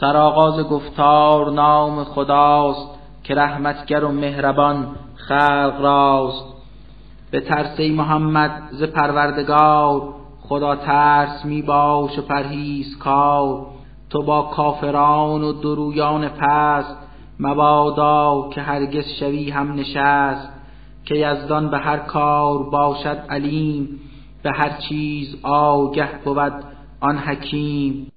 سرآغاز گفتار نام خداست که رحمتگر و مهربان خلق راست. به ترس محمد ز پروردگار خدا ترس می باش و پرهیز کار. تو با کافران و درویان پست مبادا که هرگز شوی هم نشست. که یزدان به هر کار باشد علیم به هر چیز آگه بود آن حکیم.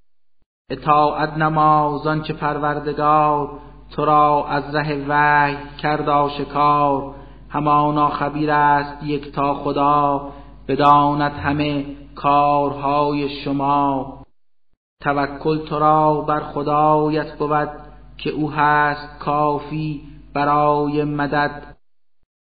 اطاعت نماز آنچه پروردگار تو را از ره وحی کرد آشکار. همانا خبیر است یک تا خدا بداند همه کارهای شما. توکل تو را بر خدایت بود که او هست کافی برای مدد.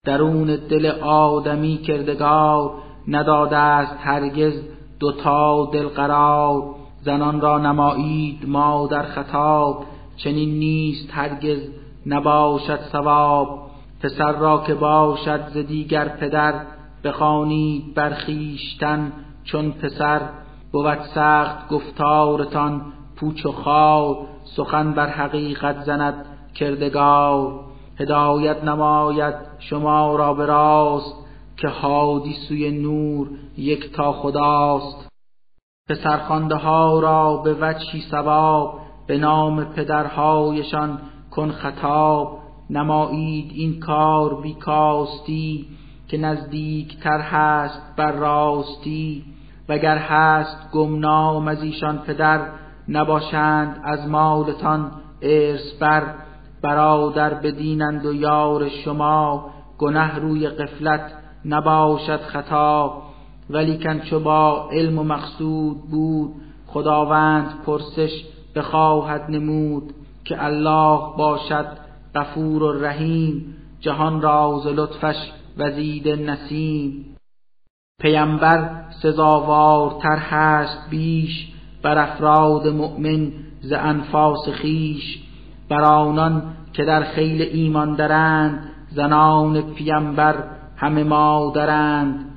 درون دل آدمی کردگار نداده است هرگز دوتا دل قرار زنان را نمایید ما در خطاب. چنین نیست هرگز نباشد ثواب. پسر را که باشد ز دیگر پدر بخوانید بر خویشتن چون پسر. بود سخت گفتارتان پوچ و خار سخن بر حقیقت زند کردگار. هدایت نماید شما را به راست که هادی سوی نور یک تا خداست. پسرخوانده ها را به وجهی ثواب به نام پدرهایشان کن خطاب. نمایید این کار بیکاستی که نزدیکتر هست بر راستی. وگر هست گمنام از ایشان پدر نباشند از مالتان ارث بر. برادر بدینند و یار شما گنه روی قفلت نباشد خطا ولیکن چو با علم و مقصود بود خداوند پرسش بخواهد نمود که الله باشد غفور و رحیم جهان راز لطفش وزید نسیم. پیمبر سزاوارتر هست بیش بر افراد مؤمن ز انفاس خیش بر آنان که در خیل ایمان درند زنان پیمبر همه مادرند.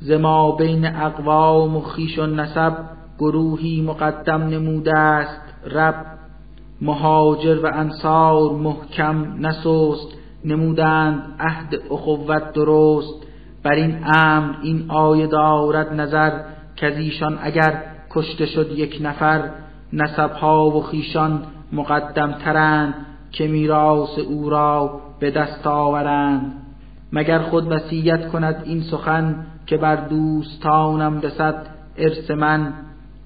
ز ما بین اقوام و خیش و نسب گروهی مقدم نموده است رب مهاجر و انصار محکم نسست. نمودند عهد اخوت درست. بر این امر این آیه دارد نظر ایشان اگر کشته شد یک نفر. نسبها و خیشان مقدم ترند که میراث او را به دست آورند. مگر خود وصیت کند این سخن که بر دوستانم رسد؟ ارث من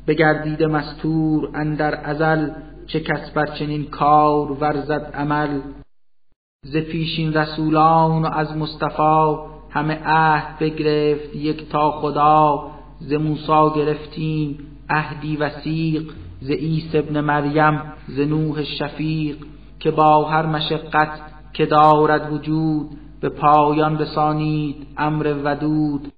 بگردید مستور اندر ازل چه کس بر چنین کار ورزد عمل؟ ز پیشین رسولان و از مصطفی همه عهد بگرفت یک تا خدا ز موسی گرفتیم عهدی وسیق ز عیسی ابن مریم ز نوح شفیق که با هر مشقت که دارد وجود به پایان رسانید امر ودود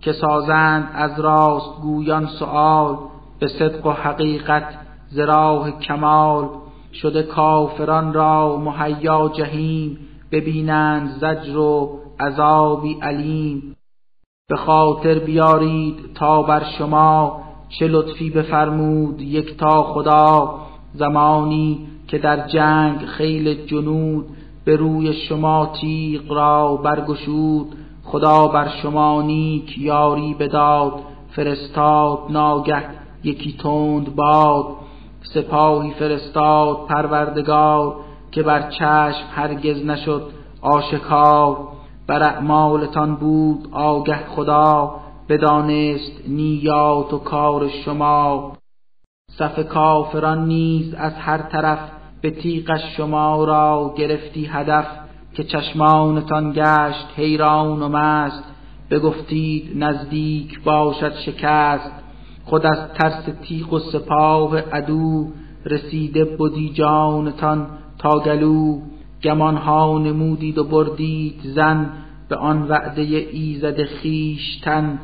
که سازند از راست گویان سؤال به صدق و حقیقت ز راه کمال شده کافران را مهیا جهیم ببینند زجر و عذابی علیم به خاطر بیارید تا بر شما چه لطفی بفرمود یک تا خدا زمانی که در جنگ خیل جنود به روی شما تیغ را برگشود. خدا بر شما نیک یاری بداد. فرستاد ناگه یکی تند باد. سپاهی فرستاد پروردگار که بر چشم هرگز نشد آشکار. بر اعمالتان بود آگه خدا بدانست نیات و کار شما. صف کافران نیز از هر طرف به تیغش شما را گرفتی هدف که چشمانتان گشت حیران و مست. بگفتید نزدیک باشد شکست. خود از ترس تیغ و سپاه عدو رسیده بودی جانتان تا گلو. گمانها نمودید و بردید زن به آن وعده ایزد خیشتن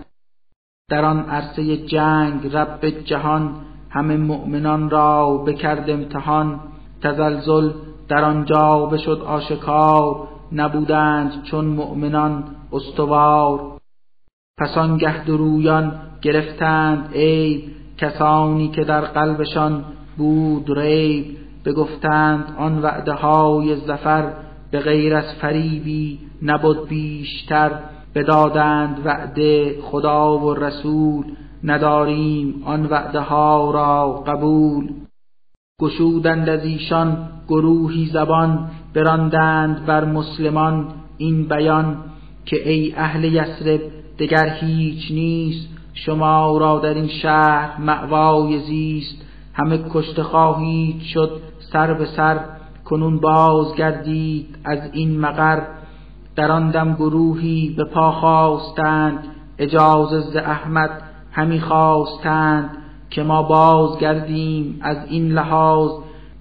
در آن عرصه جنگ رب جهان همه مؤمنان را بکرد امتحان. تزلزل در آنجا بشد آشکار نبودند چون مؤمنان استوار. پس آنگه درویان گرفتند عیب کسانی که در قلبشان بود ریب. بگفتند آن وعده های زفر به غیر از فریبی نبود بیشتر. بدادند وعده خدا و رسول نداریم آن وعده ها را قبول. گشودند از ایشان گروهی زبان براندند بر مسلمان این بیان که ای اهل یسرب دگر هیچ نیست شما را در این شهر معوای زیست. همه کشته خواهید شد سر به سر کنون باز گردید از این مقر. در آن دم گروهی به پا خواستند اجازه ز احمد همی خواستند. که ما باز گردیم از این لحاظ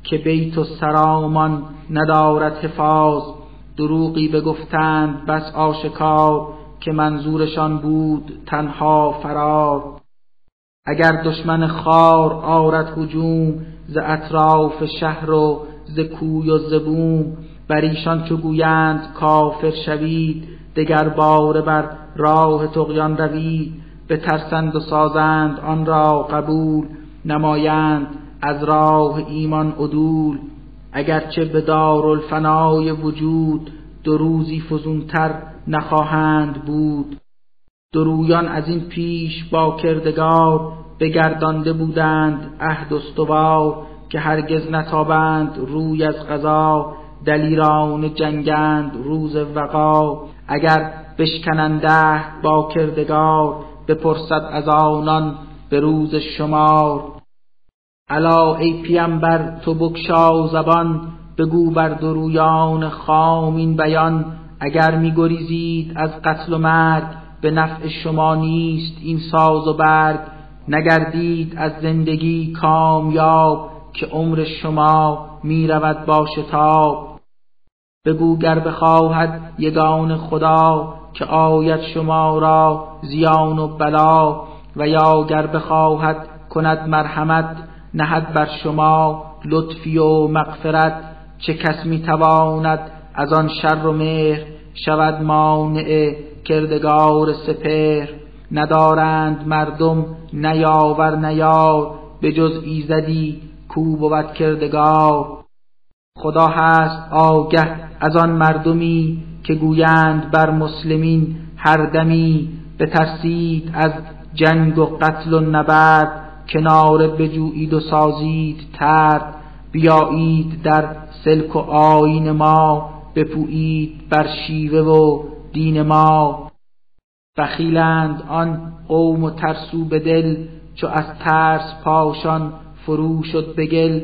که بیت و سرامان ندارد حفاظ. دروغی بگفتند بس آشکار که منظورشان بود تنها فرار. اگر دشمن خار آرد هجوم ز اطراف شهر و ز کوی و ز بوم بر ایشان چو گویند کافر شوید دگر باره بر راه طغیان روید. بترسند و سازند آن را قبول نمایند از راه ایمان عدول. اگرچه به دارالفنای وجود دو روزی فزونتر نخواهند بود. درویان از این پیش با کردگار بگردانده بودند عهد استوار که هرگز نتابند روی از قضا. دلیران جنگند روز وقا. اگر بشکننده با کردگار بپرسد از آنان به روز شمار. الا ای پیمبر تو بکشا زبان بگو بر درویان خام این بیان. اگر میگریزید از قتل و مرگ به نفع شما نیست این ساز و برگ. نگردید از زندگی کامیاب که عمر شما می رود با شتاب. بگو گر بخواهد یگان خدا که آید شما را زیان و بلا و یا گر بخواهد کند مرحمت نهد بر شما لطفی و مغفرت چه کس می تواند از آن شر و مهر شود مانع کردگار سپهر؟ ندارند مردم نیاور نیار به جز ایزدی کو بود کردگار. خدا هست آگه از آن مردمی که گویند بر مسلمین هر دمی بترسید از جنگ و قتل و نبرد کناره بجویید و سازید ترد بیایید در سلک و آین ما بپویید بر شیوه و دین ما. بخیلند آن قوم و ترسو به دل چو از ترس پاشان فرو شد به گل.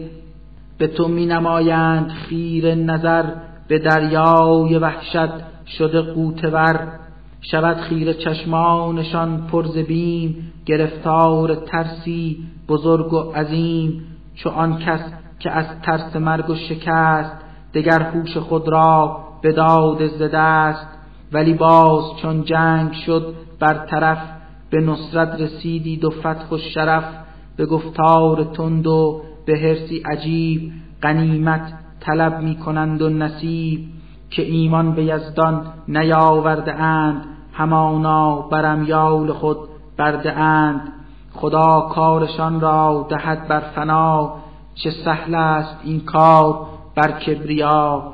به تو می نمایند خیر نظر به دریای وحشت شده قوتور. شود خیر چشمانشان پرز بیم گرفتار ترسی بزرگ و عظیم. چو آن کس که از ترس مرگ و شکست دگر هوش خود را به داد ز دست. ولی باز چون جنگ شد بر طرف به نصرت رسیدید و فتح و شرف. به گفتار تند و به حرسی عجیب غنیمت طلب می کنند و نصیب که ایمان به یزدان نیاورده اند همانا بر یال خود برده اند خدا کارشان را دهد بر فنا. چه سهل است این کار بر کبریا.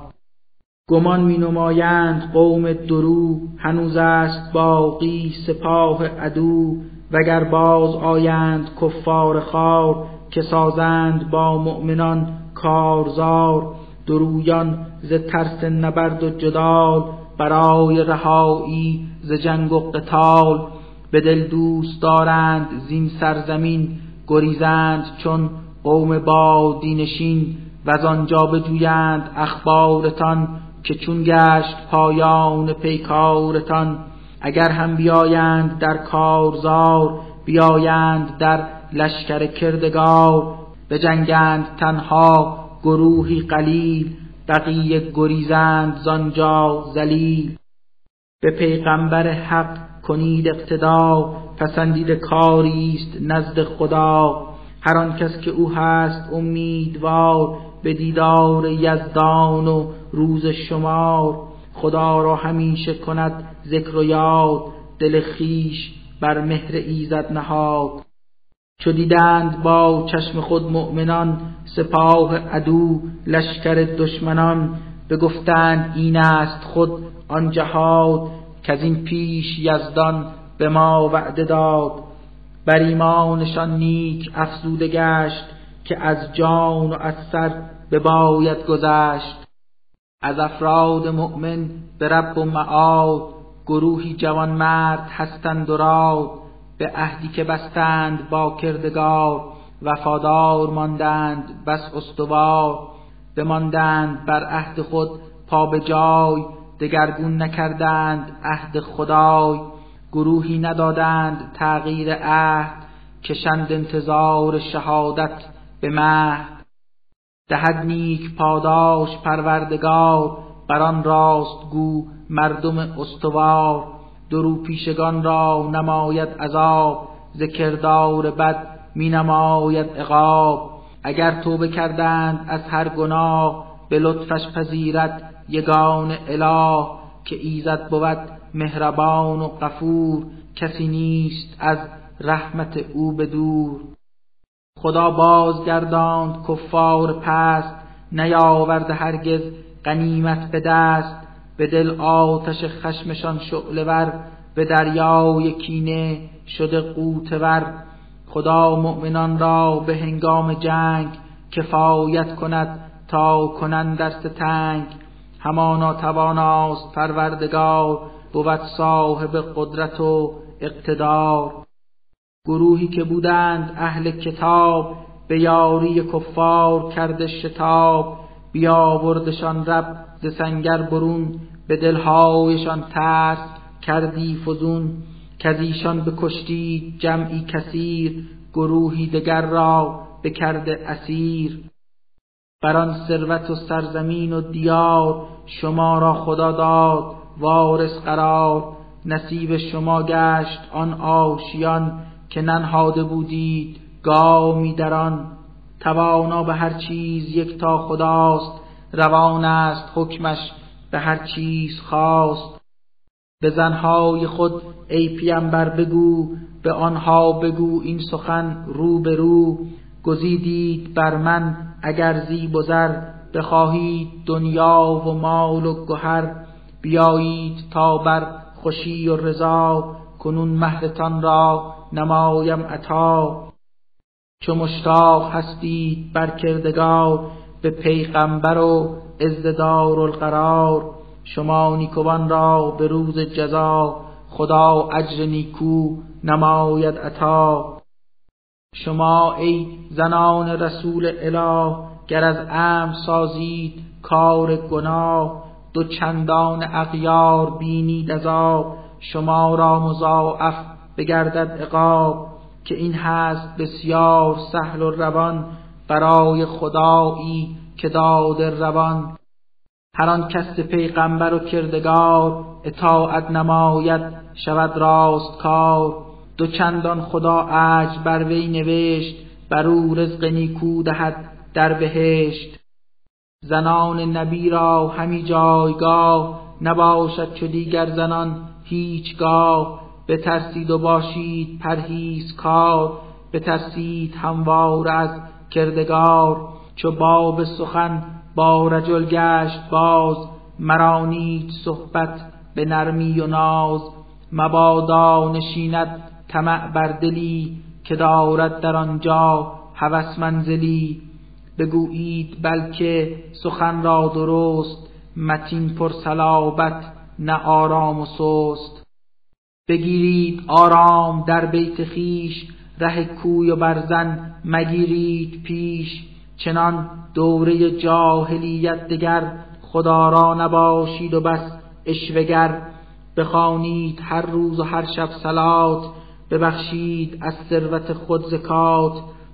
گمان می نمایند قوم درو. هنوز است باقی سپاه عدو. وگر باز آیند کفار خار که سازند با مؤمنان کارزار درویان ز ترس نبرد و جدال برای رهایی ز جنگ و قتال. به دل دوست دارند زین سرزمین گریزند چون قوم با دینشین و از آنجا بجویند اخبارتان که چون گشت پایان پیکارتان. اگر هم بیایند در کارزار بیایند در لشکر کردگار. جنگند تنها گروهی قلیل بقیه گریزند زانجا زلیل به پیغمبر حق کنید اقتدا پسندید کاری است نزد خدا. هر آن کس که او هست امیدوار به دیدار یزدان و روز شمار. خدا را همیشه کند ذکر و یاد دل خیش بر مهر ایزد نهاد. چو دیدند با چشم خود مؤمنان سپاه عدو لشکر دشمنان بگفتند این است خود آن جهاد که از این پیش یزدان به ما وعده داد. بر ایمانشان نیک افزوده گشت که از جان و از سر بباید گذشت. از افراد مؤمن به رب و معاد گروهی جوان مرد هستند و راد. به عهدی که بستند با کردگار وفادار ماندند بس استوار بماندند بر عهد خود پا به جای دگرگون نکردند عهد خدای گروهی ندادند تغییر عهد کشند انتظار شهادت به مهد. دهد نیک پاداش پروردگار بر آن راست گو مردم استوار. درو پیشگان را نماید عذاب ز کردار بد می نماید عقاب. اگر توبه کردند از هر گناه به لطفش پذیرد یگان اله. که ایزد بود مهربان و غفور کسی نیست از رحمت او به دور خدا بازگرداند کفار پست نیاورد هرگز غنیمت به دست. به دل آتش خشمشان شعله ور به دریای کینه شده قوتور خدا مؤمنان را به هنگام جنگ کفایت کند تا کنند دست تنگ. همانا تواناست پروردگار بود صاحب قدرت و اقتدار. گروهی که بودند اهل کتاب به یاری کفار کرده شتاب. بیاوردشان رب سنگر برون به دلهایشان ترس کردی فزون که ایشان بکشتید جمعی کثیر گروهی دگر را بکرده اسیر. بر آن ثروت و سرزمین و دیار شما را خدا داد وارث قرار. نصیب شما گشت آن آشیان که ننهاده بودید گامی در آن توانا به هر چیز یک تا خداست روان است حکمش به هر چیز خواست. به زنهای خود ای پیمبر بگو به آنها بگو این سخن رو به رو گزیدید بر من اگر زیب و زر بخواهید دنیا و مال و گهر. بیایید تا بر خوشی و رضا کنون مهرتان را نمایم عطا. چو مشتاق هستید بر کردگار به پیغمبر و ازددار القرار. شما نیکوان را به روز جزا خدا اجر نیکو نماید عطا. شما ای زنان رسول اله گر از ام سازید کار گناه. دو چندان اغیار بینید عذاب شما را مضاعف بگردد عقاب. که این هست بسیار سهل و روان برای خدایی که داد روان. هر آن کس پیغمبر و کردگار اطاعت نماید شود راست کار دو چندان خدا اج بر وی نوشت بر او رزق نیکو دهد در بهشت. زنان نبی را همی جایگاه نباشد چو دیگر زنان هیچگاه. بترسید و باشید پرهیز کار بترسید هموار از کردگار چو باب سخن با رجل گشت باز مرانید صحبت به نرمی و ناز. مبادا نشیند طمع بر دلی که دارد در آنجا هوس منزلی. بگویید بلکه سخن را درست متین پر صلابت نه آرام و سست. بگیرید آرام در بیت خیش ره کوی و برزن مگیرید پیش چنان دوره جاهلیت دگر خدا را نباشید و بس اشوگر بخوانید هر روز و هر شب سلات ببخشید از ثروت خود زکات.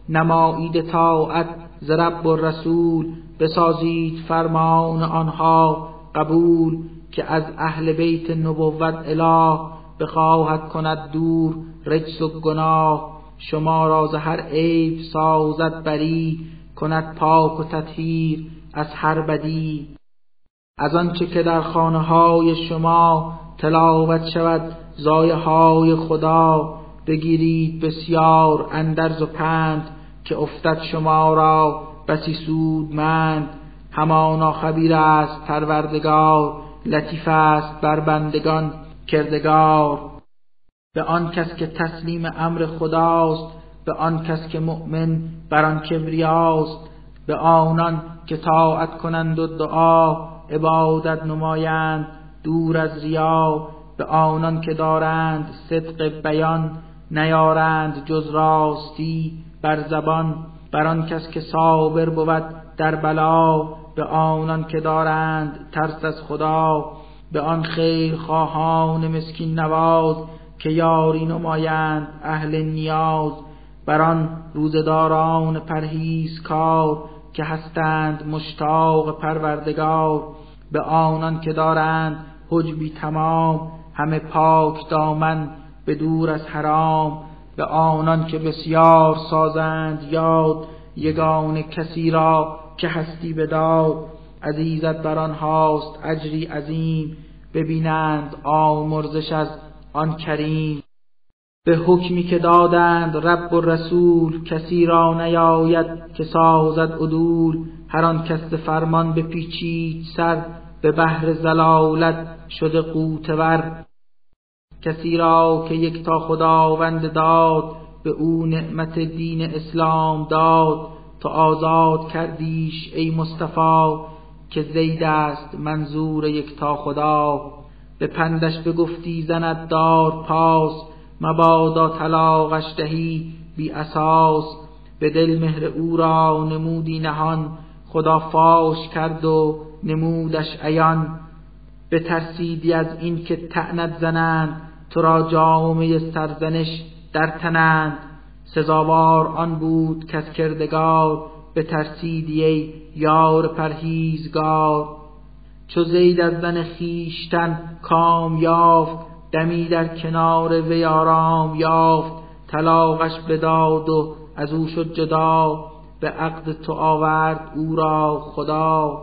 نمایید طاعت ز رب و رسول بسازید فرمان آنها قبول که از اهل بیت نبوت اله بخواهد کند دور رجس و گناه. شما را ز هر عیب سازد بری کند پاک و تطهیر از هر بدی. از آنچه که در خانه های شما تلاوت شود زایه های خدا بگیرید بسیار اندرز و پند که افتد شما را بسی سودمند. همانا خبیر است پروردگار لطیف است بر بندگان کردگار. به آن کس که تسلیم امر خداست به آن کس که مؤمن بر آن کبریاست به آنان که طاعت کنند و دعا عبادت نمایند دور از ریا به آنان که دارند صدق بیان نیارند جز راستی بر زبان بر آن کس که صابر بود در بلا به آنان که دارند ترس از خدا به آن خیر خواهان مسکین نواز که یاری نمایند اهل نیاز بر آن روزداران پرهیز کار که هستند مشتاق پروردگار. به آنان که دارند حجبی تمام همه پاک دامن به دور از حرام. به آنان که بسیار سازند یاد یگان کسی را که هستی بداد عزیزت بر آنهاست اجری عظیم. ببینند آمرزش از آن کریم به حکمی که دادند رب و رسول کسی را نیاید که سازد عدول. هر آن کس فرمان بپیچید سر به بحر زلالت شده قوتور. کسی را که یک تا خداوند داد به او نعمت دین اسلام داد. تو آزاد کردیش ای مصطفی که زید است منظور یک تا خدا. به پندش بگفتی زند دار پاس مبادا طلاقش دهی بی اساس. به دل مهر او را نمودی نهان خدا فاش کرد و نمودش عیان. ترسیدی از این که تعنت زنند تو را جامعه سرزنش در تنند. سزاوار آن بود کس کردگار به ترسیدی یار پرهیزگار. چو زید از زن خیشتن کام یافت دمی در کنار وی آرام یافت طلاقش بداد و از او شد جدا به عقد تو آورد او را خدا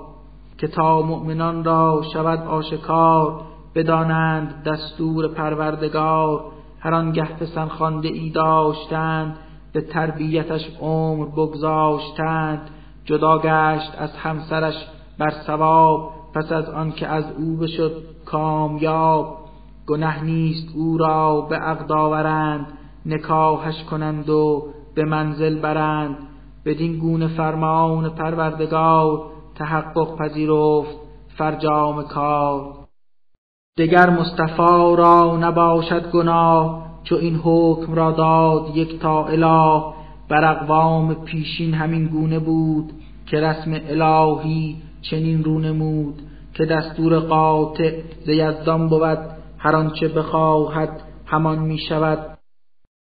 که تا مؤمنان را شود آشکار بدانند دستور پروردگار هر آنگه پسن خوانده ای داشتند به تربیتش عمر بگذاشتند جدا گشت از همسرش بر ثواب پس از آنکه از او بشد کامیاب گنه نیست او را به عقد آورند نکاحش کنند و به منزل برند. بدین گونه فرمان پروردگار تحقق پذیرفت فرجام کار. دگر مصطفی را نباشد گناه چو این حکم را داد یک تا اله. بر اقوام پیشین همین گونه بود که رسم الهی چنین رو نمود که دستور قاطع ز یزدان بود هر آنچه بخواهد همان می شود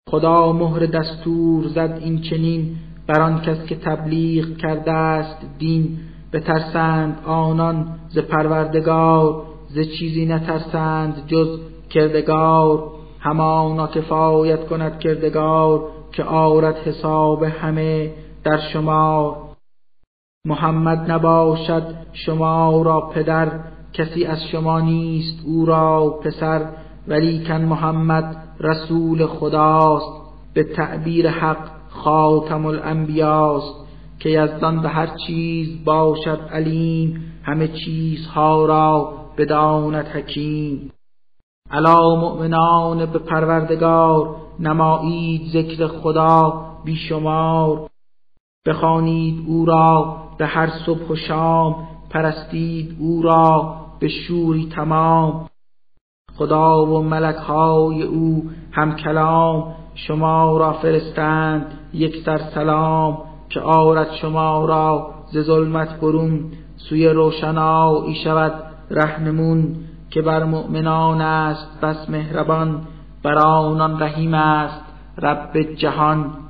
خدا مهر دستور زد این چنین بر آن کس که تبلیغ کرده است دین. بترسند آنان ز پروردگار ز چیزی نترسند جز کردگار. همانا کفایت کند کردگار که آرد حساب همه در شما محمد نباشد شما را پدر کسی از شما نیست او را پسر ولیکن محمد رسول خداست به تعبیر حق خاتم الانبیاست که یزدان به هر چیز باشد علیم همه چیزها را بداند حکیم. علا مؤمنان به پروردگار نمایید ذکر خدا بیشمار. بخوانید او را به هر صبح و شام پرستید او را به شوری تمام. خدا و ملک های او هم کلام شما را فرستند یک سر سلام. که آرد شما را ز ظلمت برون سوی روشنایی شود رهنمون. که بر مؤمنان است بس مهربان بر آنان رحیم است رب جهان.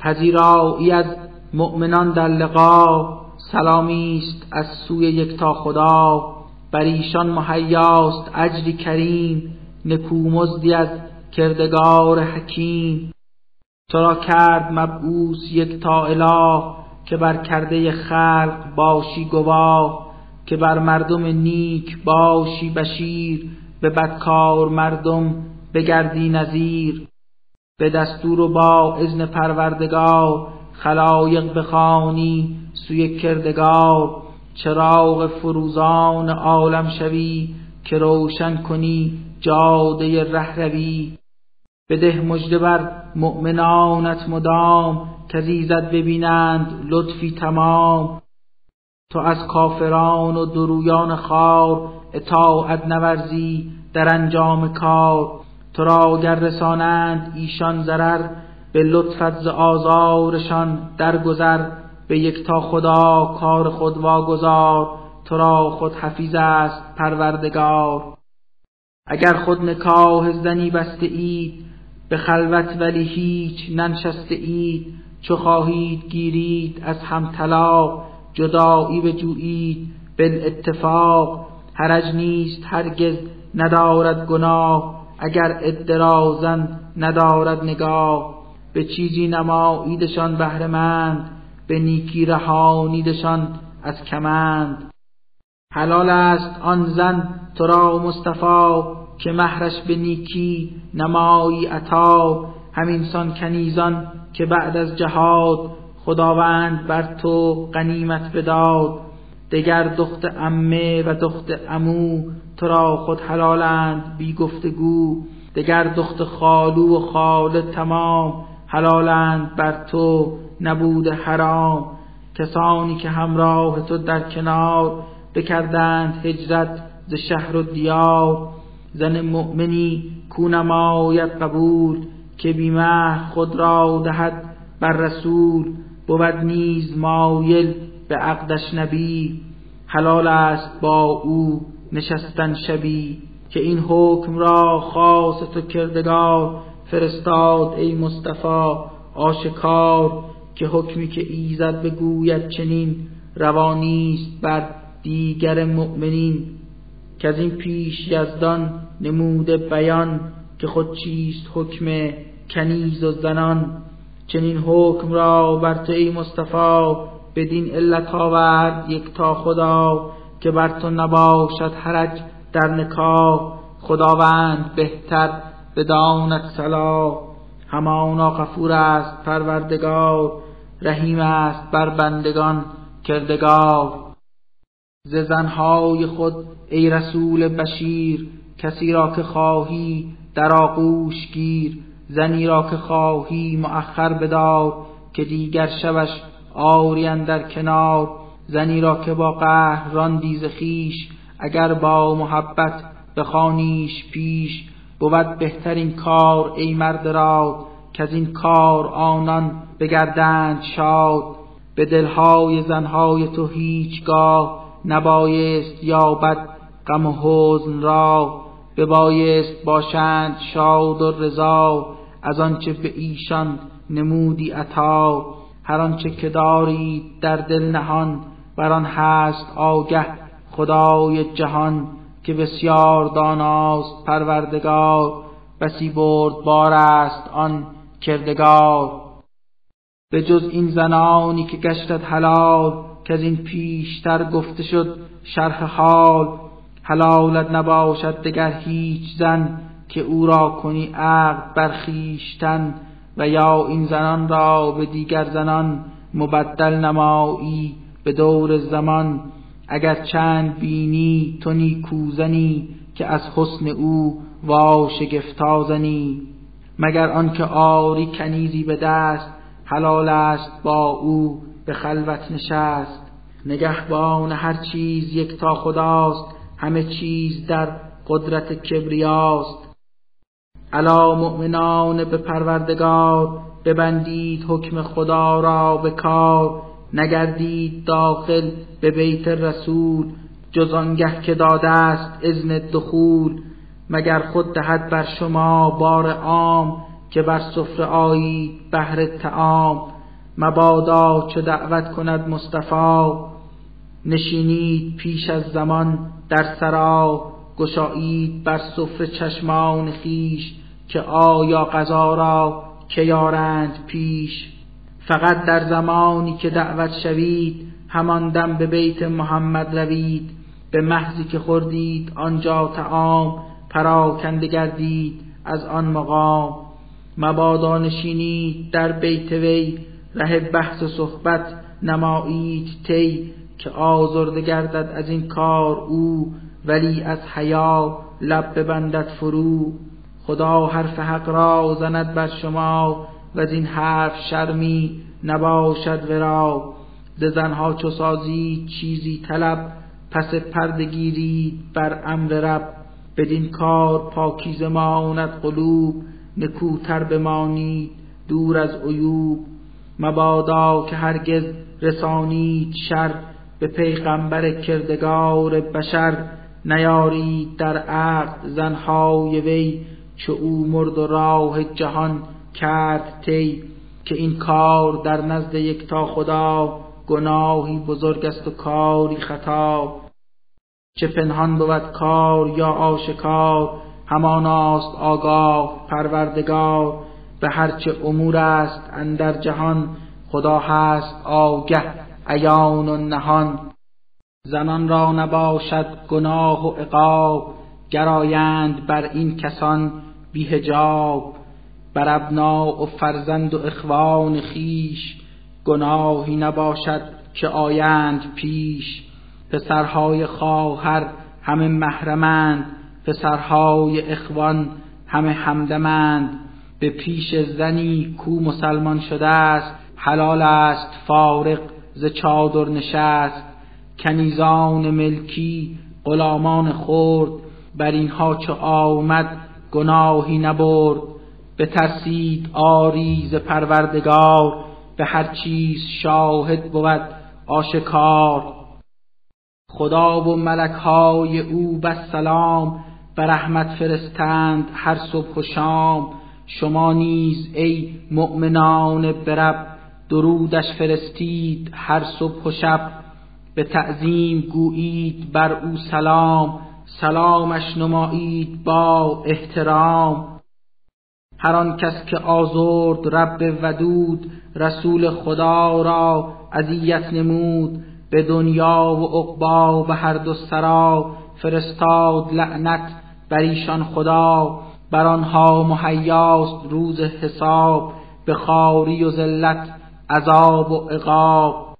پذیرایی از مؤمنان در لقا سلامی است از سوی یکتا خدا. بر ایشان مهیاست اجری کریم نکومزدی از کردگار حکیم. تو را کرد مبعوث یک تا اله که بر کرده خلق باشی گواه که بر مردم نیک باشی بشیر به بدکار مردم بگردی نظیر. به دستور و با اذن پروردگار خلایق بخوانی سوی کردگار. چراغ فروزان عالم شوی که روشن کنی جاده رهروی بده مژده بر مؤمنانت مدام کزیزت ببینند لطفی تمام. تو از کافران و درویان خار اطاعت نورزی در انجام کار. تو را گر رسانند ایشان ضرر به لطفت ز آزارشان درگذر. به یک تا خدا کار خود واگذار تو را خود حفیظ است پروردگار. اگر خود نکاه زنی بسته اید به خلوت ولی هیچ ننشسته اید. چو خواهید گیرید از هم طلاق جدایی بجویید. اتفاق حرج نیست هرگز ندارد گناه. اگر ادرازن ندارد نگاه به چیزی نماییدشان بهرهمند به نیکی رهانیدشان از کمند. حلال است آن زن تو را مصطفی که مهرش به نیکی نمایی عطا. همینسان کنیزان که بعد از جهاد خداوند بر تو غنیمت بداد. دگر دخت امه و دخت امو تو را خود حلالند بی گفتگو. دگر دخت خالو و خال تمام حلالند بر تو نبود حرام. کسانی که همراه تو در کنار بکردند هجرت ز شهر و دیار. زن مؤمنی کو نماید قبول که بیمه خود را دهد بر رسول. بود نیز مایل به عقدش نبی. حلال است با او. نشستن شبی که این حکم را خاص تو کردگار فرستاد ای مصطفی آشکار که حکمی که ایزد بگوید چنین روانیست بر دیگر مؤمنین. که از این پیش یزدان نموده بیان که خود چیست حکم کنیز و زنان. چنین حکم را بر تو ای مصطفی بدین علت آورد یک تا خدا. که بر تو نباشد حرج در نکاح. خداوند بهتر بداند صلاح همانا غفور است پروردگار رحیم است بر بندگان کردگار. ز زنهای خود ای رسول بشیر کسی را که خواهی در آغوش گیر. زنی را که خواهی مؤخر بدار که دیگر شبش آری در کنار. زنی را که با قهر راندی ز خویش اگر با محبت بخوانیش پیش بود بهترین کار ای مرد را که از این کار آنان بگردند شاد. به دلهای زنهای تو هیچگاه نبایست یابد غم و حزن را ببایست باشند شاد و رضا. از آنچه به ایشان نمودی عطا هر آنچه که دارید در دل نهان بر آن هست آگه خدای جهان که بسیار داناست پروردگار بسی برد بار است آن کردگار. به جز این زنانی که گشتد حلال که از این پیشتر گفته شد شرح حال. حلالت نباشد دگر هیچ زن که او را کنی عقد برخیشتن و یا این زنان را به دیگر زنان مبدل نمایی. به دور زمان اگر چند بینی تو نیکوزنی که از حسن او وا شگفتا زنی مگر آنکه آری کنیزی به دست حلال است با او به خلوت نشست. نگهبان هر چیز یک تا خداست همه چیز در قدرت کبریاست. علا مؤمنان به پروردگار ببندید حکم خدا را به کار. نگردید داخل به بیت رسول جز آنگه که داده است اذن دخول. مگر خود دهد بر شما بار عام که بر سفره آیید بهر تعام مبادا چه دعوت کند مصطفی نشینید پیش از زمان در سرا. گشایید بر سفره چشمان خیش که آیا غذا را که یارند پیش. فقط در زمانی که دعوت شوید همان دم به بیت محمد روید. به محضی که خوردید آنجا تعام پراکنده گردید از آن مقام. مبادا نشینید در بیت وی ره بحث و صحبت نمایید تی که آزرده گردد از این کار او ولی از حیا لب ببندد فرو. خدا حرف حق را زند بر شما و از این حرف شرمی نباشد ورا. ز زنها چو سازید چیزی طلب پس پرده گیرید بر امر رب. بدین کار پاکیز ماند قلوب نکوتر بمانید دور از عیوب. مبادا که هرگز رسانید شر به پیغمبر کردگار بشر. نیارید در عقد زنهای وی چو او مرد و راه جهان کرد تی که این کار در نزد یکتا خدا گناهی بزرگ است و کاری خطا. چه پنهان بود کار یا آشکار هماناست آگاه پروردگار. به هرچه امور است اندر جهان خدا هست آگه عیان و نهان. زنان را نباشد گناه و عقاب گرایند بر این کسان بیهجاب. بر ابنا و فرزند و اخوان خیش گناهی نباشد که آیند پیش. پسرهای خواهر همه محرمند پسرهای اخوان همه همدمند. به پیش زنی کو مسلمان شده است حلال است فارق ز چادر نشست. کنیزان ملکی غلامان خرد بر اینها چو آمد گناهی نبرد. بترسید آری ز پروردگار به هر چیز شاهد بود آشکار. خدا و ملک های او بس سلام به رحمت فرستند هر صبح و شام. شما نیز ای مؤمنان برب درودش فرستید هر صبح و شب. به تعظیم گویید بر او سلام سلامش نمایید با احترام. هر آن کس که آزرد رب ودود رسول خدا را اذیت نمود به دنیا و عقبا به هر دو سرا فرستاد لعنت بر ایشان خدا. بر آنها مهیاست روز حساب به خاری و ذلت عذاب و عقاب.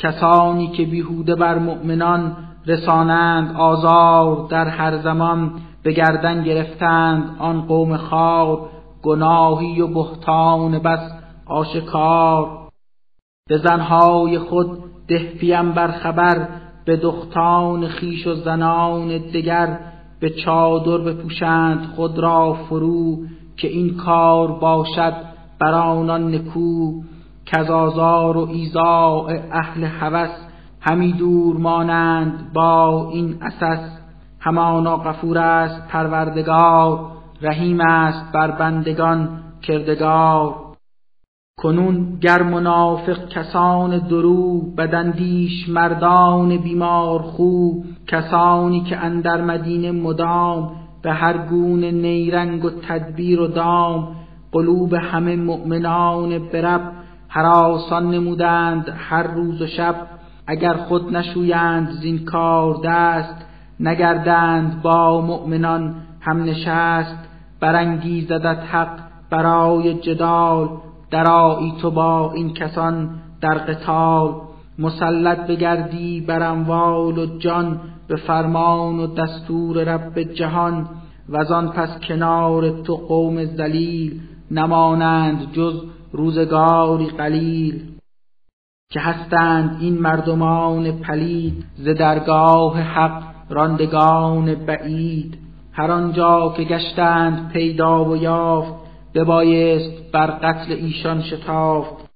کسانی که بیهوده بر مؤمنان رسانند آزار در هر زمان به گردن گرفتند آن قوم خار گناهی و بهتان بس آشکار. به زنهای خود ده بر خبر به دختان خیش و زنان دگر. به چادر بپوشند خود را فرو که این کار باشد بر آنان نکو. کزازار و ایزاع اهل هوس همی دور مانند با این اساس همانا غفور است پروردگار. رحیم است بر بندگان کردگار. کنون گر منافق کسان درو بدندیش مردان بیمار خو. کسانی که اندر مدینه مدام به هر گونه نیرنگ و تدبیر و دام. قلوب همه مؤمنان برب حراسان نمودند هر روز و شب. اگر خود نشویند زین کار دست نگردند با مؤمنان هم نشست برانگیزدت حق برای جدال. درایی تو با این کسان در قتال. مسلط بگردی بر اموال و جان به فرمان و دستور رب جهان. و آن پس کنار تو قوم ذلیل نمانند جز روزگاری قلیل. که هستند این مردمان پلید ز درگاه حق راندگان بعید. هر آنجا که گشتند پیدا و یافت ببایست بر قتل ایشان شتافت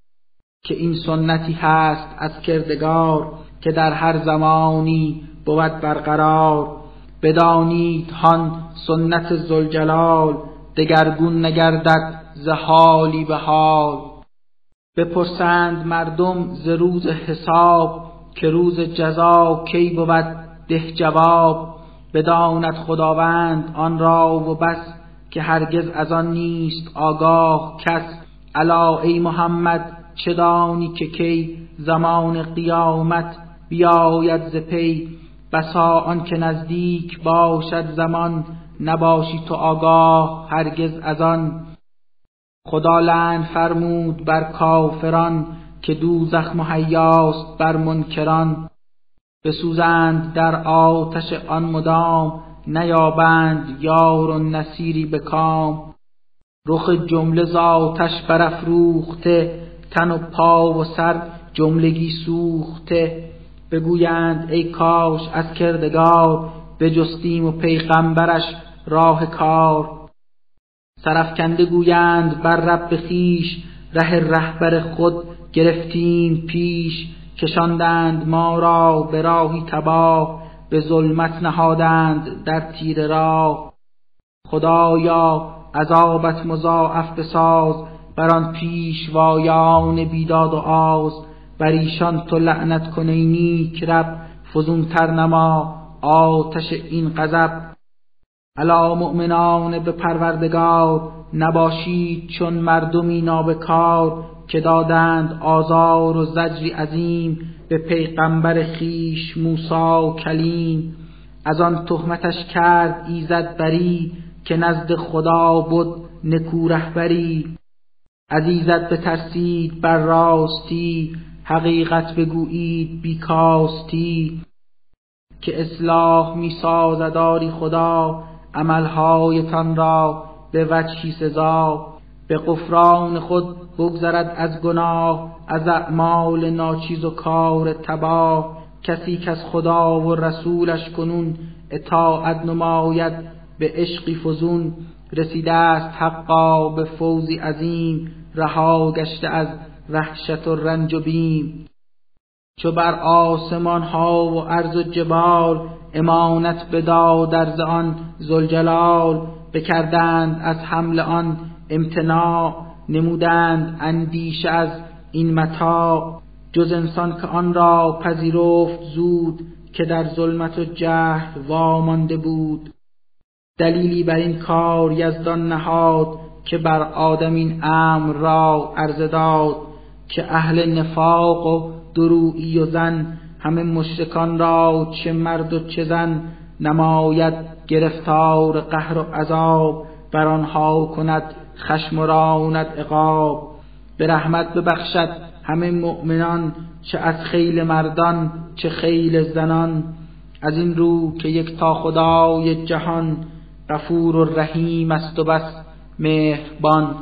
که این سنتی هست از کردگار که در هر زمانی بود برقرار. بدانید هان سنت زلجلال دگرگون نگردد ز حالی به حال. بپرسند مردم ز روز حساب که روز جزا کی بود ده جواب. بداند خداوند آن را و بس که هرگز از آن نیست آگاه کس. الا ای محمد چه دانی که کی زمان قیامت بیاید ز پی؟ بسا آن که نزدیک باشد زمان نباشی تو آگاه هرگز از آن. خدا لعن فرمود بر کافران که دوزخ مهیاست بر منکران. بسوزند در آتش آن مدام نیابند یار و نصیری به کام. رخ جمله ز آتش برافروخته تن و پا و سر جملگی سوخته. بگویند ای کاش از کردگار بجستیم و پیغمبرش راه کار. سرفکنده گویند بر رب خیش ره رهبر خود گرفتیم پیش. کشاندند ما را به راهی تباه به ظلمت نهادند در تیر راه. خدایا عذابت مضاعف بساز بر آن پیشوایان بیداد و آز. بر ایشان تو لعنت کن ای نیک رب فزونتر نما آتش این غضب. الا مؤمنان به پروردگار نباشید چون مردمی نابکار که دادند آزار و زجری عظیم به پیغمبر خیش موسا کلیم. از آن تهمتش کرد ایزد بری که نزد خدا بود نکو رهبری. ایزد بترسید بر راستی حقیقت بگویید بیکاستی که اصلاح می سازداری خدا عملهایتان را به وجهی سزا به قفران خود بگذرد از گناه از اعمال ناچیز و کار تباه. کسی که از خدا و رسولش کنون اطاعت نماید به عشقی فزون. رسیده است حقا به فوزی عظیم رها گشته از وحشت و رنج و بیم. چو بر آسمان ها و عرض و جبال امانت بداد در آن زلجلال بکردند از حمل آن امتناع نمودند اندیشه از این متاع. جز انسان که آن را پذیرفت زود که در ظلمت و جهل وامانده بود. دلیلی بر این کار یزدان نهاد که بر آدم این امر را عرضه داد که اهل نفاق و درویی و زن همه مشرکان را چه مرد و چه زن نماید. گرفتار قهر و عذاب بر آنها کند خشم و راند عقاب. به رحمت ببخشد همه مؤمنان چه از خیل مردان چه خیل زنان. از این رو که یک تا خدای جهان غفور و رحیم است و بس مهربان.